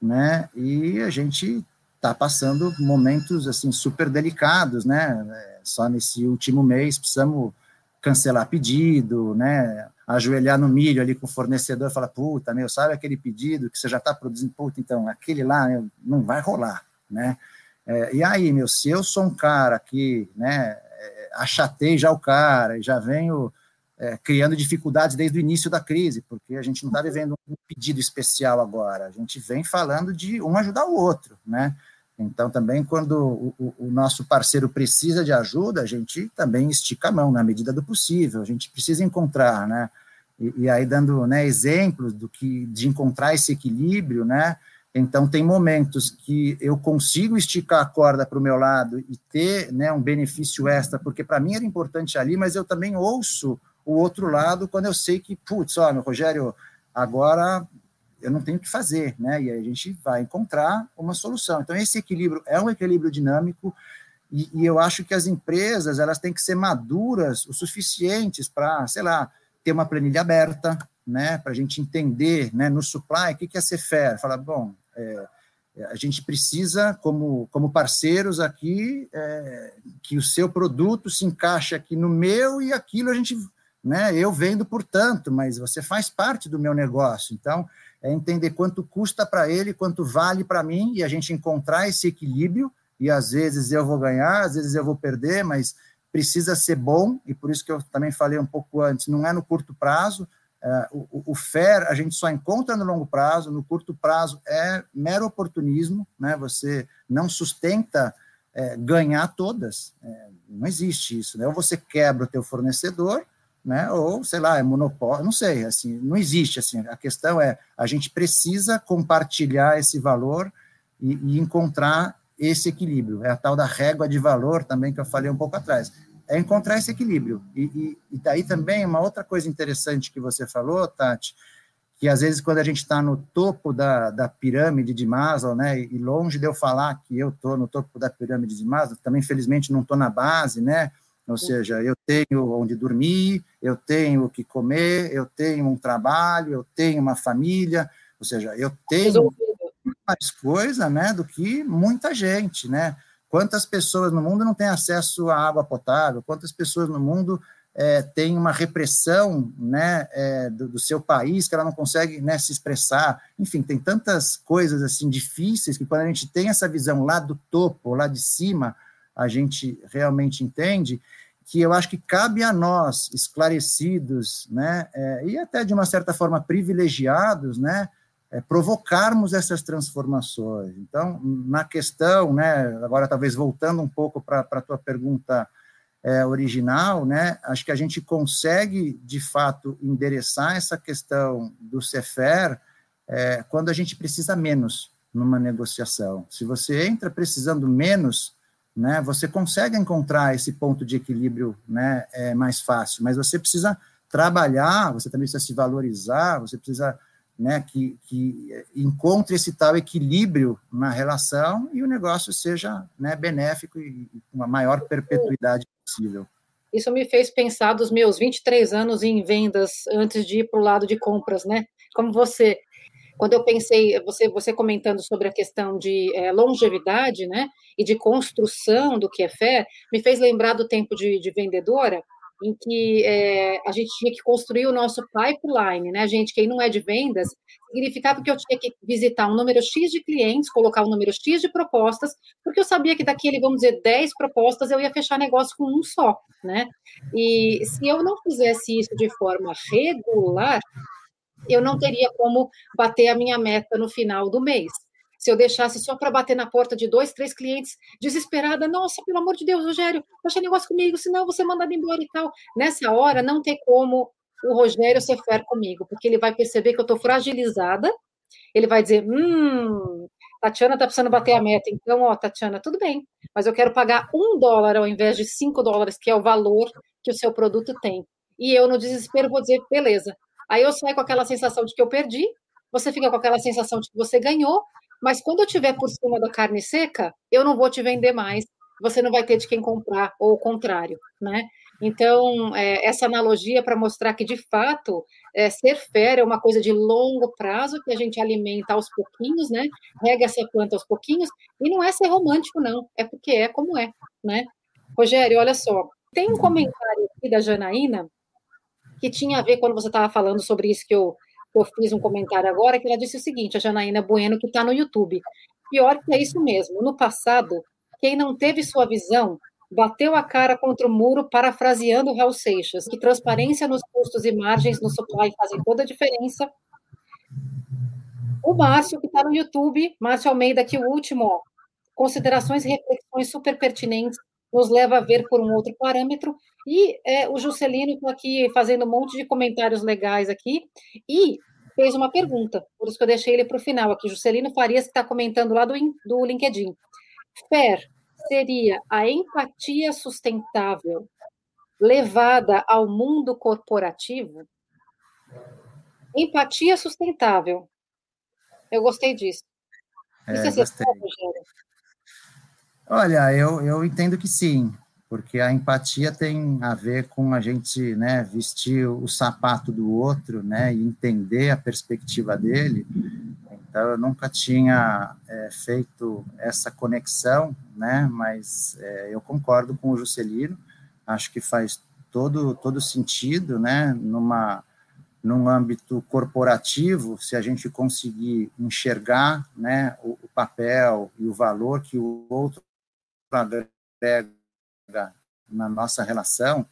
né? e a gente está passando momentos assim super delicados, né? Só nesse último mês precisamos cancelar pedido, né? Ajoelhar no milho ali com o fornecedor e falar, puta, meu, sabe aquele pedido que você já está produzindo, puta, então, aquele lá meu, não vai rolar, né? É, e aí, meu, se eu sou um cara que, né, é, achatei já o cara e já venho é, criando dificuldades desde o início da crise, porque a gente não está vivendo um pedido especial agora, a gente vem falando de um ajudar o outro, né? Então, também, quando o, o, nosso parceiro precisa de ajuda, a gente também estica a mão na medida do possível, a gente precisa encontrar, né? E, e aí, dando né, exemplos do que, de encontrar esse equilíbrio, né? Então, tem momentos que eu consigo esticar a corda para o meu lado e ter né, um benefício extra, porque para mim era importante ali, mas eu também ouço o outro lado quando eu sei que, putz, ó, meu Rogério, agora eu não tenho o que fazer, né? E a gente vai encontrar uma solução. Então, esse equilíbrio é um equilíbrio dinâmico e, e eu acho que as empresas, elas têm que ser maduras o suficientes para, sei lá, ter uma planilha aberta, né? Para a gente entender, né, no supply, o que é ser fair. Falar, bom, é, a gente precisa, como, como parceiros aqui, é, que o seu produto se encaixe aqui no meu e aquilo a gente, né, eu vendo por tanto, mas você faz parte do meu negócio. Então, é entender quanto custa para ele, quanto vale para mim, e a gente encontrar esse equilíbrio, e às vezes eu vou ganhar, às vezes eu vou perder, mas precisa ser bom, e por isso que eu também falei um pouco antes, não é no curto prazo, é, o, o fair a gente só encontra no longo prazo, no curto prazo é mero oportunismo, né? você não sustenta é, ganhar todas, é, não existe isso, né? ou você quebra o teu fornecedor, né? Ou sei lá, é monopólio, não sei, assim, não existe assim. A questão é a gente precisa compartilhar esse valor e, e encontrar esse equilíbrio. É a tal da régua de valor também que eu falei um pouco atrás. É encontrar esse equilíbrio. E, e, e daí também uma outra coisa interessante que você falou, Tati, que às vezes quando a gente está no topo da, da pirâmide de Maslow, né, e longe de eu falar que eu estou no topo da pirâmide de Maslow, também infelizmente não estou na base, né, ou seja, eu tenho onde dormir, eu tenho o que comer, eu tenho um trabalho, eu tenho uma família, ou seja, eu tenho mais coisa, né, do que muita gente, né? Quantas pessoas no mundo não têm acesso à água potável? Quantas pessoas no mundo é, têm uma repressão, né, é, do, do, seu país que ela não consegue, né, se expressar? Enfim, tem tantas coisas assim difíceis que quando a gente tem essa visão lá do topo, lá de cima, a gente realmente entende, que eu acho que cabe a nós, esclarecidos, né, é, e até de uma certa forma privilegiados, né, é, provocarmos essas transformações. Então, na questão, né, agora talvez voltando um pouco para a tua pergunta é, original, né, acho que a gente consegue, de fato, endereçar essa questão do CEFER é, quando a gente precisa menos numa negociação. Se você entra precisando menos, né, você consegue encontrar esse ponto de equilíbrio né, é, mais fácil, mas você precisa trabalhar, você também precisa se valorizar, você precisa né, que, que encontre esse tal equilíbrio na relação e o negócio seja né, benéfico e com uma maior perpetuidade possível. Isso me fez pensar dos meus 23 anos em vendas antes de ir para o lado de compras, né? Como você quando eu pensei, você, você comentando sobre a questão de é, longevidade, né, e de construção do que é fé, me fez lembrar do tempo de, de vendedora, em que é, a gente tinha que construir o nosso pipeline, né, gente, quem não é de vendas, significava que eu tinha que visitar um número X de clientes, colocar um número X de propostas, porque eu sabia que daquele, vamos dizer, 10 propostas, eu ia fechar negócio com um só, né, e se eu não fizesse isso de forma regular, eu não teria como bater a minha meta no final do mês. Se eu deixasse só para bater na porta de dois, três clientes, desesperada, nossa, pelo amor de Deus, Rogério, fecha negócio comigo, senão você manda embora e tal. Nessa hora, não tem como o Rogério ser fair comigo, porque ele vai perceber que eu estou fragilizada, ele vai dizer, hum, Tatiana está precisando bater a meta, então, ó, Tatiana, tudo bem, mas eu quero pagar um dólar ao invés de cinco dólares, que é o valor que o seu produto tem. E eu, no desespero, vou dizer, beleza, Aí eu saio com aquela sensação de que eu perdi, você fica com aquela sensação de que você ganhou, mas quando eu tiver por cima da carne seca, eu não vou te vender mais, você não vai ter de quem comprar, ou o contrário, né? Então, é, essa analogia para mostrar que, de fato, é, ser fera é uma coisa de longo prazo, que a gente alimenta aos pouquinhos, né? Rega essa planta aos pouquinhos, e não é ser romântico, não, é porque é como é, né? Rogério, olha só, tem um comentário aqui da Janaína, que tinha a ver quando você estava falando sobre isso que eu, eu fiz um comentário agora, que ela disse o seguinte, a Janaína Bueno, que está no YouTube. Pior que é isso mesmo, no passado, quem não teve sua visão bateu a cara contra o muro, parafraseando Raul Seixas, que transparência nos custos e margens no supply fazem toda a diferença. O Márcio, que está no YouTube, Márcio Almeida, aqui o último, ó, considerações e reflexões super pertinentes, nos leva a ver por um outro parâmetro. E é, o Juscelino está aqui fazendo um monte de comentários legais aqui, e fez uma pergunta, por isso que eu deixei ele para o final aqui. Juscelino Farias, que está comentando lá do, do LinkedIn. Fer, seria a empatia sustentável levada ao mundo corporativo? Empatia sustentável. Eu gostei disso. É, Isso é gostei. Olha, eu, eu entendo que sim, porque a empatia tem a ver com a gente né, vestir o sapato do outro né, e entender a perspectiva dele então, eu nunca tinha é, feito essa conexão, né? Mas é, eu concordo com o Juscelino. Acho que faz todo todo sentido, né? Numa num âmbito corporativo, se a gente conseguir enxergar, né, o, o papel e o valor que o outro agrega na nossa relação,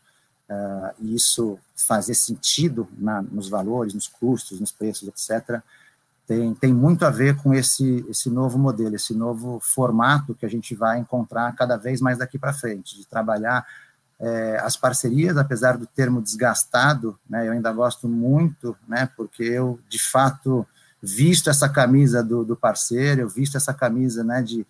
uh, e isso fazer sentido na, nos valores, nos custos, nos preços, etc., tem, tem muito a ver com esse, esse novo modelo, esse novo formato que a gente vai encontrar cada vez mais daqui para frente, de trabalhar é, as parcerias, apesar do termo desgastado, né, eu ainda gosto muito, né, porque eu, de fato, visto essa camisa do, do parceiro, eu visto essa camisa né, de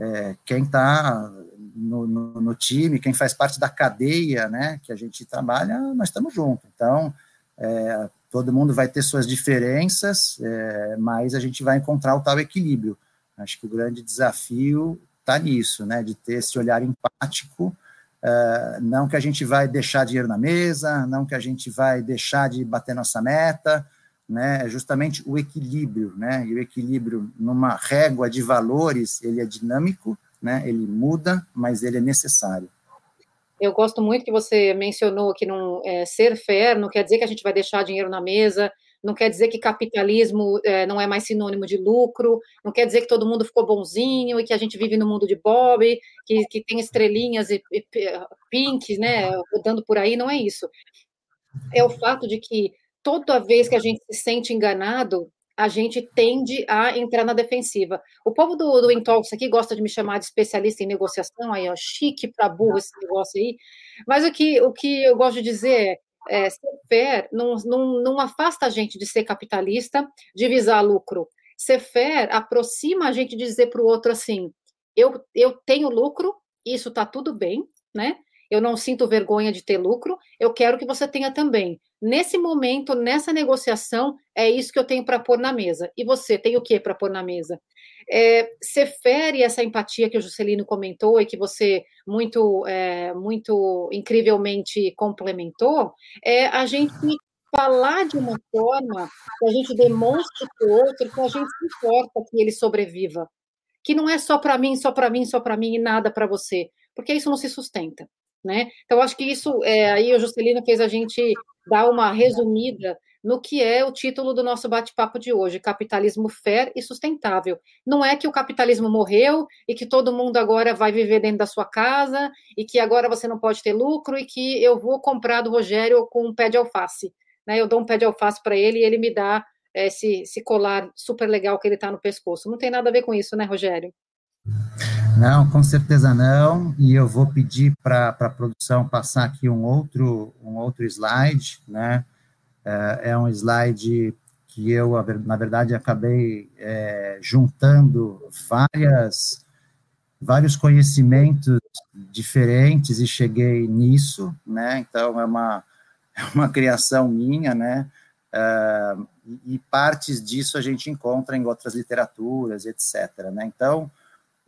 é, quem está no, no, no, time, quem faz parte da cadeia né, que a gente trabalha, nós estamos juntos. Então, é, todo mundo vai ter suas diferenças, é, mas a gente vai encontrar o tal equilíbrio. Acho que o grande desafio está nisso, né, de ter esse olhar empático, é, não que a gente vai deixar dinheiro na mesa, não que a gente vai deixar de bater nossa meta, né, é justamente o equilíbrio, né, e o equilíbrio numa régua de valores, ele é dinâmico, né, ele muda, mas ele é necessário. Eu gosto muito que você mencionou que não é, ser fair não quer dizer que a gente vai deixar dinheiro na mesa, não quer dizer que capitalismo é, não é mais sinônimo de lucro, não quer dizer que todo mundo ficou bonzinho e que a gente vive no mundo de Bob, que, que tem estrelinhas e, e pinks, né, rodando por aí, não é isso. É o fato de que toda vez que a gente se sente enganado, a gente tende a entrar na defensiva. O povo do, do Intox aqui gosta de me chamar de especialista em negociação, aí, ó, chique para burro esse negócio aí. Mas o que, o que eu gosto de dizer é, é ser fair não, não, não afasta a gente de ser capitalista, de visar lucro. Ser fair aproxima a gente de dizer para o outro assim: eu, eu tenho lucro, isso está tudo bem, né? Eu não sinto vergonha de ter lucro, eu quero que você tenha também. Nesse momento, nessa negociação, é isso que eu tenho para pôr na mesa. E você tem o que para pôr na mesa? É, você fere essa empatia que o Juscelino comentou e que você muito, é, muito incrivelmente complementou, é a gente falar de uma forma que a gente demonstre para o outro que a gente se importa que ele sobreviva. Que não é só para mim, só para mim, só para mim e nada para você, porque isso não se sustenta. Né? Então, acho que isso, é, aí o Juscelino fez a gente dar uma resumida no que é o título do nosso bate-papo de hoje, capitalismo fair e sustentável. Não é que o capitalismo morreu e que todo mundo agora vai viver dentro da sua casa e que agora você não pode ter lucro e que eu vou comprar do Rogério com um pé de alface. Né? Eu dou um pé de alface para ele e ele me dá esse, esse colar super legal que ele está no pescoço. Não tem nada a ver com isso, né, Rogério? Não, com certeza não. E eu vou pedir para a produção passar aqui um outro, um outro slide, né? É, é um slide que eu, na verdade, acabei é, juntando várias, vários conhecimentos diferentes e cheguei nisso, né? Então, é uma, é uma criação minha, né? É, e, partes disso a gente encontra em outras literaturas, etc. Né? Então,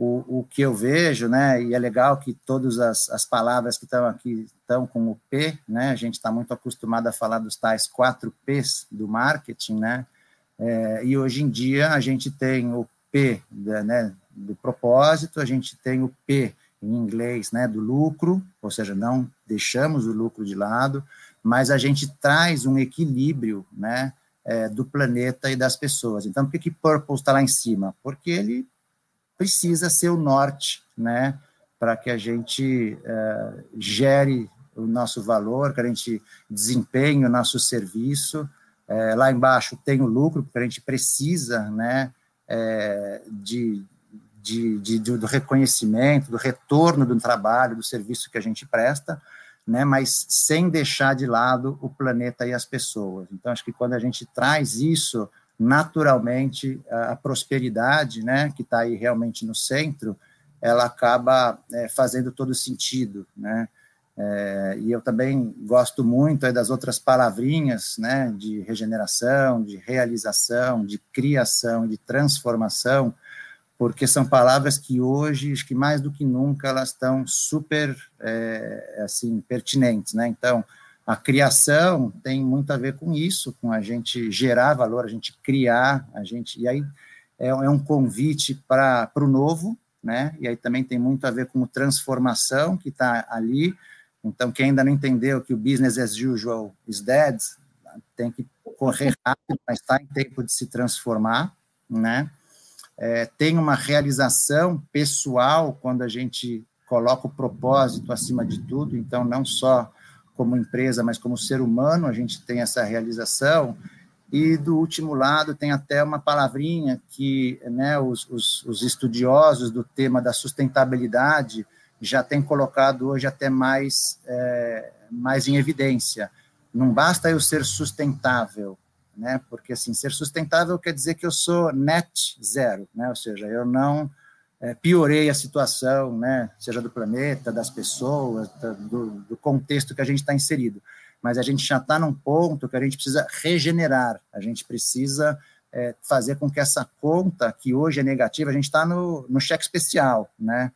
o, o que eu vejo, né, e é legal que todas as, as palavras que estão aqui estão com o P, né, a gente está muito acostumado a falar dos tais quatro Ps do marketing, né, é, e hoje em dia a gente tem o P né, do propósito, a gente tem o P em inglês, né, do lucro, ou seja, não deixamos o lucro de lado, mas a gente traz um equilíbrio, né, é, do planeta e das pessoas. Então, por que, que Purple está lá em cima? Porque ele precisa ser o norte, né, para que a gente é, gere o nosso valor, que a gente desempenhe o nosso serviço. É, lá embaixo tem o lucro, porque a gente precisa, né, é, de, de, de, do reconhecimento, do retorno do trabalho, do serviço que a gente presta, né, mas sem deixar de lado o planeta e as pessoas. Então, acho que quando a gente traz isso, naturalmente, a, prosperidade, né, que está aí realmente no centro, ela acaba é, fazendo todo sentido, né, é, e eu também gosto muito das outras palavrinhas, né, de regeneração, de realização, de criação, de transformação, porque são palavras que hoje, acho que mais do que nunca, elas estão super, é, assim, pertinentes, né? Então, a criação tem muito a ver com isso, com a gente gerar valor, a gente criar, a gente, e aí é, é um convite para o novo, né? E aí também tem muito a ver com transformação que está ali. Então, quem ainda não entendeu que o business as usual is dead, tem que correr rápido, mas está em tempo de se transformar, né? é, tem uma realização pessoal quando a gente coloca o propósito acima de tudo, então não só como empresa, mas como ser humano, a gente tem essa realização. E do último lado tem até uma palavrinha que né, os, os, os estudiosos do tema da sustentabilidade já têm colocado hoje até mais, é, mais em evidência. Não basta eu ser sustentável, né? Porque assim, ser sustentável quer dizer que eu sou net zero, né? Ou seja, eu não é, piorei a situação, né? Seja do planeta, das pessoas, do, do contexto que a gente está inserido. Mas a gente já está num ponto que a gente precisa regenerar, a gente precisa é, fazer com que essa conta, que hoje é negativa, a gente está no, no cheque especial, né?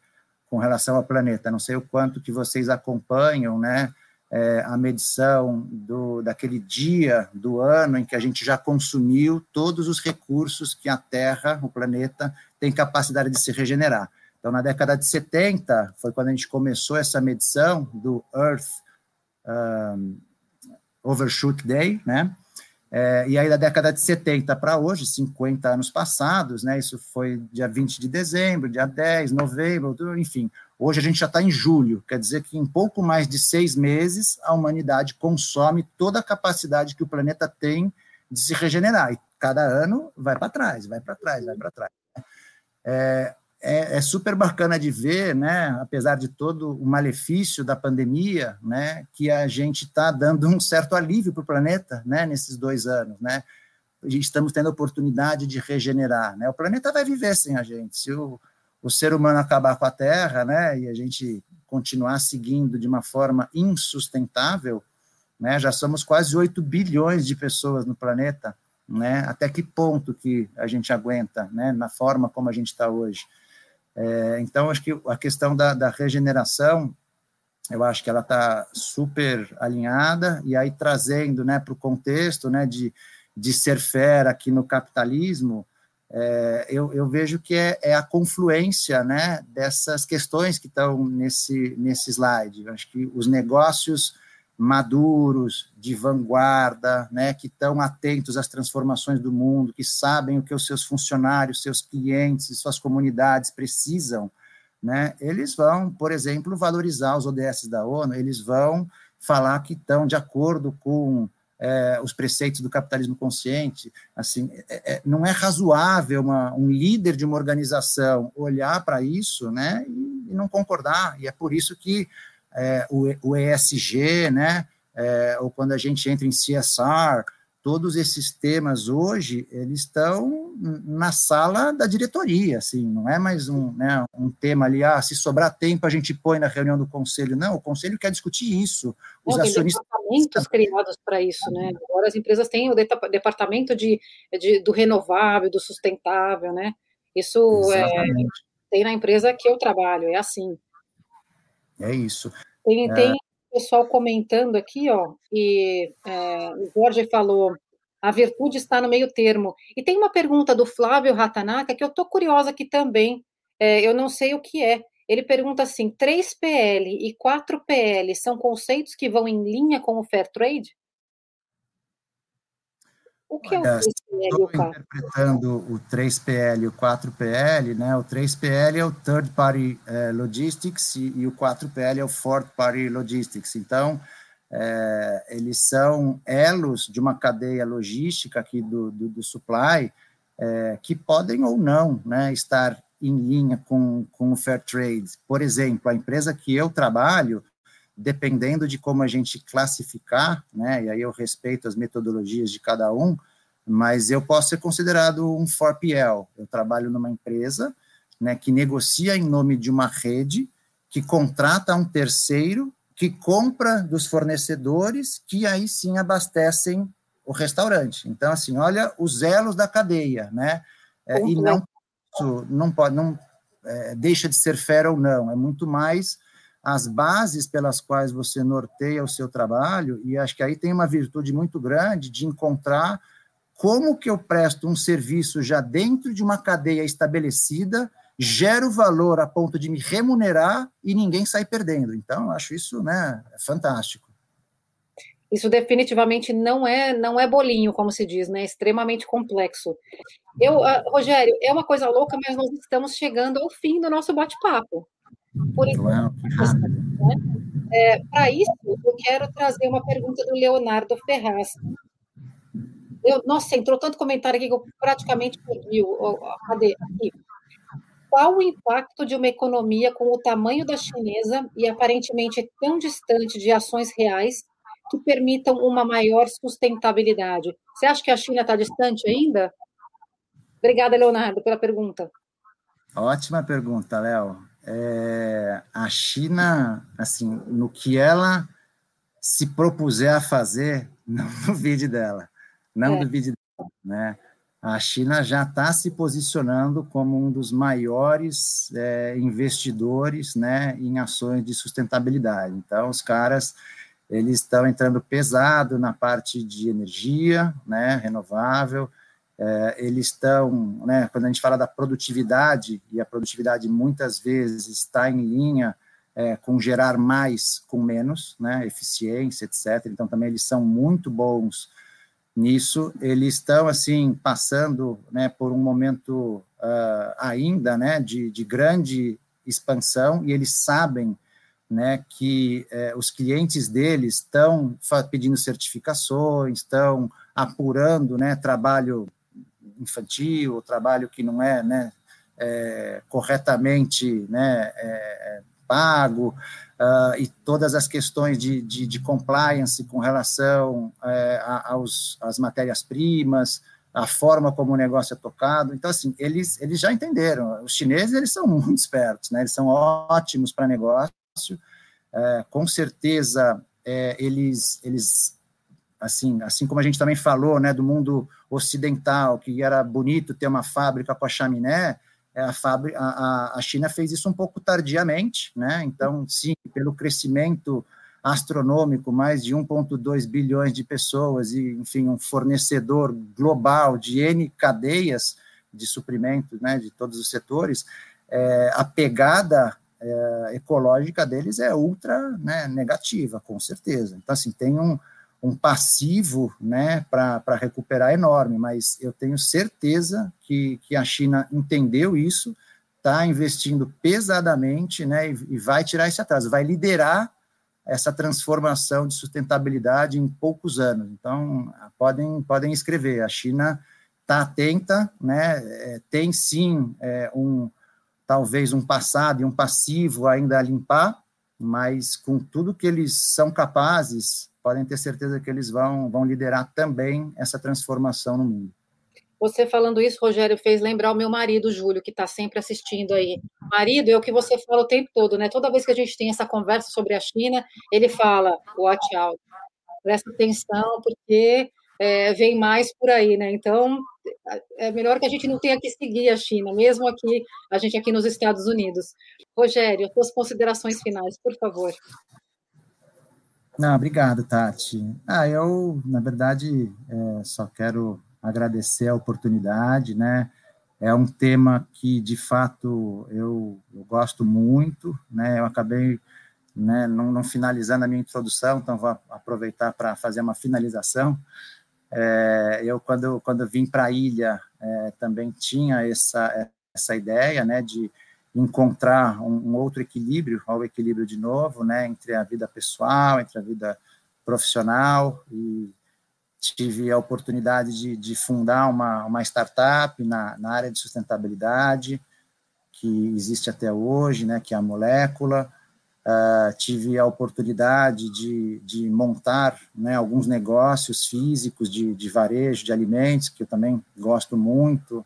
Com relação ao planeta. Não sei o quanto que vocês acompanham, né? É, a medição do, daquele dia do ano em que a gente já consumiu todos os recursos que a Terra, o planeta, tem capacidade de se regenerar. Então, na década de 70, foi quando a gente começou essa medição do Earth um, Overshoot Day, né? É, e aí, da década de 70 para hoje, 50 anos passados, né? Isso foi dia 20 de dezembro, dia 10, novembro, enfim. Hoje a gente já está em julho, quer dizer que em pouco mais de seis meses a humanidade consome toda a capacidade que o planeta tem de se regenerar. E cada ano vai para trás, vai para trás, vai para trás. É, é, é, super bacana de ver, né, apesar de todo o malefício da pandemia, né, que a gente está dando um certo alívio para o planeta, né, nesses dois anos, né, estamos tendo a oportunidade de regenerar, né, o planeta vai viver sem a gente, se o, o ser humano acabar com a Terra, né, e a gente continuar seguindo de uma forma insustentável, né, já somos quase 8 bilhões de pessoas no planeta, né, até que ponto que a gente aguenta, né, na forma como a gente está hoje, é, então, acho que a questão da, da regeneração, eu acho que ela está super alinhada, e aí trazendo né, para o contexto né, de, de ser fera aqui no capitalismo, é, eu, eu, vejo que é, é, a confluência né, dessas questões que estão nesse, nesse slide. Eu acho que os negócios maduros, de vanguarda, né, que estão atentos às transformações do mundo, que sabem o que os seus funcionários, seus clientes e suas comunidades precisam, né, eles vão, por exemplo, valorizar os ODS da ONU, eles vão falar que estão de acordo com é, os preceitos do capitalismo consciente. Assim, é, é, não é razoável uma, um líder de uma organização olhar para isso né, e, e não concordar, e é por isso que é, o, o, ESG, né, é, ou quando a gente entra em CSR, todos esses temas hoje, eles estão na sala da diretoria, assim, não é mais um, né, um tema ali, ah, se sobrar tempo a gente põe na reunião do conselho, não, o conselho quer discutir isso, os acionistas... departamentos criados para isso, né? Agora as empresas têm o departamento de, de do renovável, do sustentável, né? Isso é, tem na empresa que eu trabalho, é assim. É isso. Tem, é... tem pessoal comentando aqui, ó, e é, o Jorge falou, a virtude está no meio termo. E tem uma pergunta do Flávio Ratanaka que eu estou curiosa aqui também, é, eu não sei o que é. Ele pergunta assim: 3PL e 4PL são conceitos que vão em linha com o Fair Trade? O que Olha, é o 3PL e o 4? interpretando o 3PL e o 4PL, né? O 3PL é o Third Party eh, Logistics e, e, o 4PL é o Fourth Party Logistics. Então, eh, eles são elos de uma cadeia logística aqui do, do, do supply eh, que podem ou não né, estar em linha com, com o Fair Trade. Por exemplo, a empresa que eu trabalho, dependendo de como a gente classificar, né, e aí eu respeito as metodologias de cada um, mas eu posso ser considerado um 4PL. Eu trabalho numa empresa né, que negocia em nome de uma rede, que contrata um terceiro, que compra dos fornecedores, que aí sim abastecem o restaurante. Então, assim, olha os elos da cadeia, né? É, e não não pode, não é, deixa de ser fera ou não, é muito mais as bases pelas quais você norteia o seu trabalho, e acho que aí tem uma virtude muito grande de encontrar como que eu presto um serviço já dentro de uma cadeia estabelecida, gero valor a ponto de me remunerar e ninguém sai perdendo. Então, acho isso né, fantástico. Isso definitivamente não é não é bolinho, como se diz, né? É extremamente complexo. Eu, uh, Rogério, é uma coisa louca, mas nós estamos chegando ao fim do nosso bate-papo. Por isso, né? é, para isso, eu quero trazer uma pergunta do Leonardo Ferraz. Eu, nossa, entrou tanto comentário aqui que eu praticamente perdi o. Cadê? Aqui. Qual o impacto de uma economia com o tamanho da chinesa e aparentemente tão distante de ações reais que permitam uma maior sustentabilidade. Você acha que a China está distante ainda? Obrigada, Leonardo, pela pergunta. Ótima pergunta, Léo. É, a China, assim, no que ela se propuser a fazer, [LAUGHS] não duvide dela. Não é. duvide dela, né? A China já está se posicionando como um dos maiores é, investidores né, em ações de sustentabilidade. Então, os caras eles estão entrando pesado na parte de energia, né, renovável, é, eles estão, né, quando a gente fala da produtividade, e a produtividade muitas vezes está em linha é, com gerar mais com menos, né, eficiência, etc. Então, também eles são muito bons nisso. Eles estão, assim, passando né, por um momento uh, ainda né, de, de grande expansão, e eles sabem né, que é, os clientes deles estão pedindo certificações, estão apurando né, trabalho infantil, trabalho que não é, né, é corretamente né, é, pago, uh, e todas as questões de, de, de compliance com relação é, aos, às matérias-primas, a forma como o negócio é tocado. Então, assim, eles, eles já entenderam. Os chineses, eles são muito espertos, né? Eles são ótimos para negócio é, com certeza é, eles, eles assim, assim como a gente também falou, né, do mundo ocidental, que era bonito ter uma fábrica com a chaminé, é, a, fábrica, a, a China fez isso um pouco tardiamente, né, então, sim, pelo crescimento astronômico, mais de 1,2 bilhões de pessoas e, enfim, um fornecedor global de N cadeias de suprimento, né, de todos os setores, é, a pegada é, ecológica deles é ultra né, negativa, com certeza. Então, assim, tem um, um passivo né, para recuperar enorme, mas eu tenho certeza que, que a China entendeu isso, está investindo pesadamente né, e, e vai tirar esse atraso, vai liderar essa transformação de sustentabilidade em poucos anos. Então, podem, podem escrever, a China está atenta, né, é, tem sim é, um, talvez um passado e um passivo ainda a limpar, mas com tudo que eles são capazes, podem ter certeza que eles vão, vão liderar também essa transformação no mundo. Você falando isso, Rogério, fez lembrar o meu marido, Júlio, que está sempre assistindo aí. Marido, é o que você fala o tempo todo, né? Toda vez que a gente tem essa conversa sobre a China, ele fala, watch out. presta atenção, porque é, vem mais por aí, né? Então, é melhor que a gente não tenha que seguir a China, mesmo aqui, a gente aqui nos Estados Unidos. Rogério, suas considerações finais, por favor. Não, obrigado, Tati. Ah, eu, na verdade, é, só quero agradecer a oportunidade, né? É um tema que, de fato, eu, eu gosto muito, né? Eu acabei né, não, não, finalizando a minha introdução, então vou aproveitar para fazer uma finalização. É, eu, quando, quando vim para a ilha, é, também tinha essa, essa ideia, né, de encontrar um, um, outro equilíbrio, ao equilíbrio de novo, né, entre a vida pessoal, entre a vida profissional, e tive a oportunidade de, de fundar uma, uma startup na, na área de sustentabilidade, que existe até hoje, né, que é a Molécula, Uh, tive a oportunidade de, de montar né, alguns negócios físicos de, de, varejo de alimentos, que eu também gosto muito,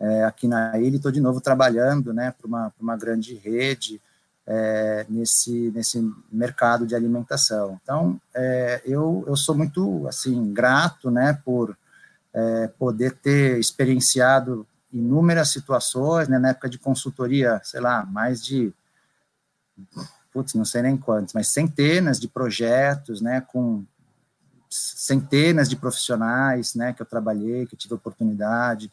é, aqui na ilha, estou de novo trabalhando né, para uma, uma grande rede é, nesse, nesse mercado de alimentação. Então, é, eu, eu sou muito assim grato né, por poder ter experienciado inúmeras situações, né, na época de consultoria, sei lá, mais de putz, não sei nem quantos, mas centenas de projetos, né, com centenas de profissionais, né, que eu trabalhei, que eu tive oportunidade,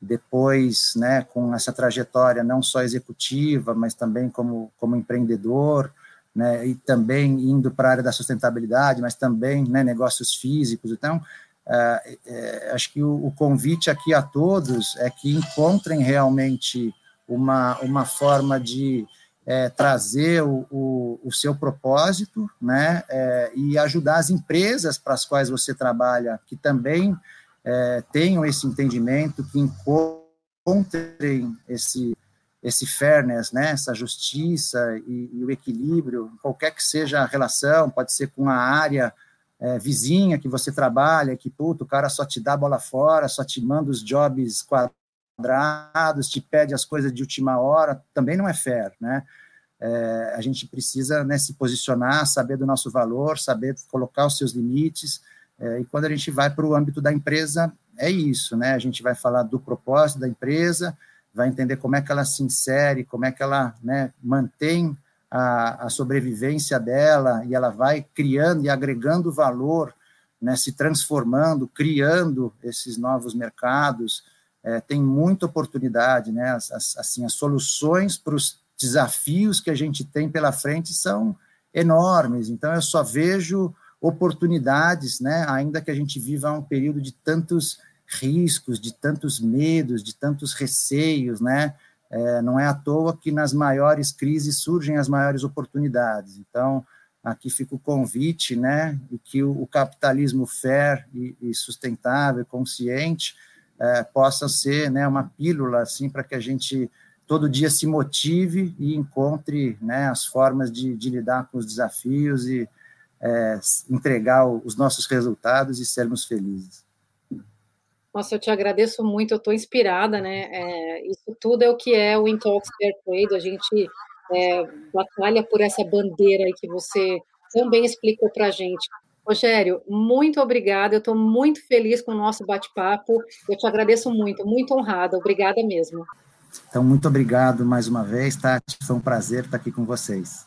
depois, né, com essa trajetória não só executiva, mas também como, como empreendedor, né, e também indo para a área da sustentabilidade, mas também, né, negócios físicos. Então, uh, é, acho que o, o, convite aqui a todos é que encontrem realmente uma, uma forma de é, trazer o, o, o, seu propósito, né, é, e ajudar as empresas para as quais você trabalha, que também é, tenham esse entendimento, que encontrem esse, esse fairness, né, essa justiça e, e, o equilíbrio, qualquer que seja a relação, pode ser com a área é, vizinha que você trabalha, que puto, o cara só te dá bola fora, só te manda os jobs quadrados, te pede as coisas de última hora, também não é fair, né? É, a gente precisa né, se posicionar, saber do nosso valor, saber colocar os seus limites, é, e quando a gente vai para o âmbito da empresa, é isso, né? A gente vai falar do propósito da empresa, vai entender como é que ela se insere, como é que ela né, mantém a, a sobrevivência dela, e ela vai criando e agregando valor, né, se transformando, criando esses novos mercados. É, tem muita oportunidade, né? As, as, assim, as soluções para os desafios que a gente tem pela frente são enormes. Então, eu só vejo oportunidades, né? Ainda que a gente viva um período de tantos riscos, de tantos medos, de tantos receios, né? É, não é à toa que nas maiores crises surgem as maiores oportunidades. Então, aqui fica o convite, né? E que o, o capitalismo fair e, e sustentável, consciente, é, ser, né? Uma pílula assim para que a gente todo dia se motive e encontre né, as formas de, de lidar com os desafios e é, entregar os nossos resultados e sermos felizes. Nossa, eu te agradeço muito, eu estou inspirada, né? É, isso tudo é o que é o Intox Fair Trade, a gente é, batalha por essa bandeira aí que você também explicou para a gente. Rogério, muito obrigada, eu estou muito feliz com o nosso bate-papo, eu te agradeço muito, muito honrada, obrigada mesmo. Então, muito obrigado mais uma vez, Tati, foi um prazer estar aqui com vocês.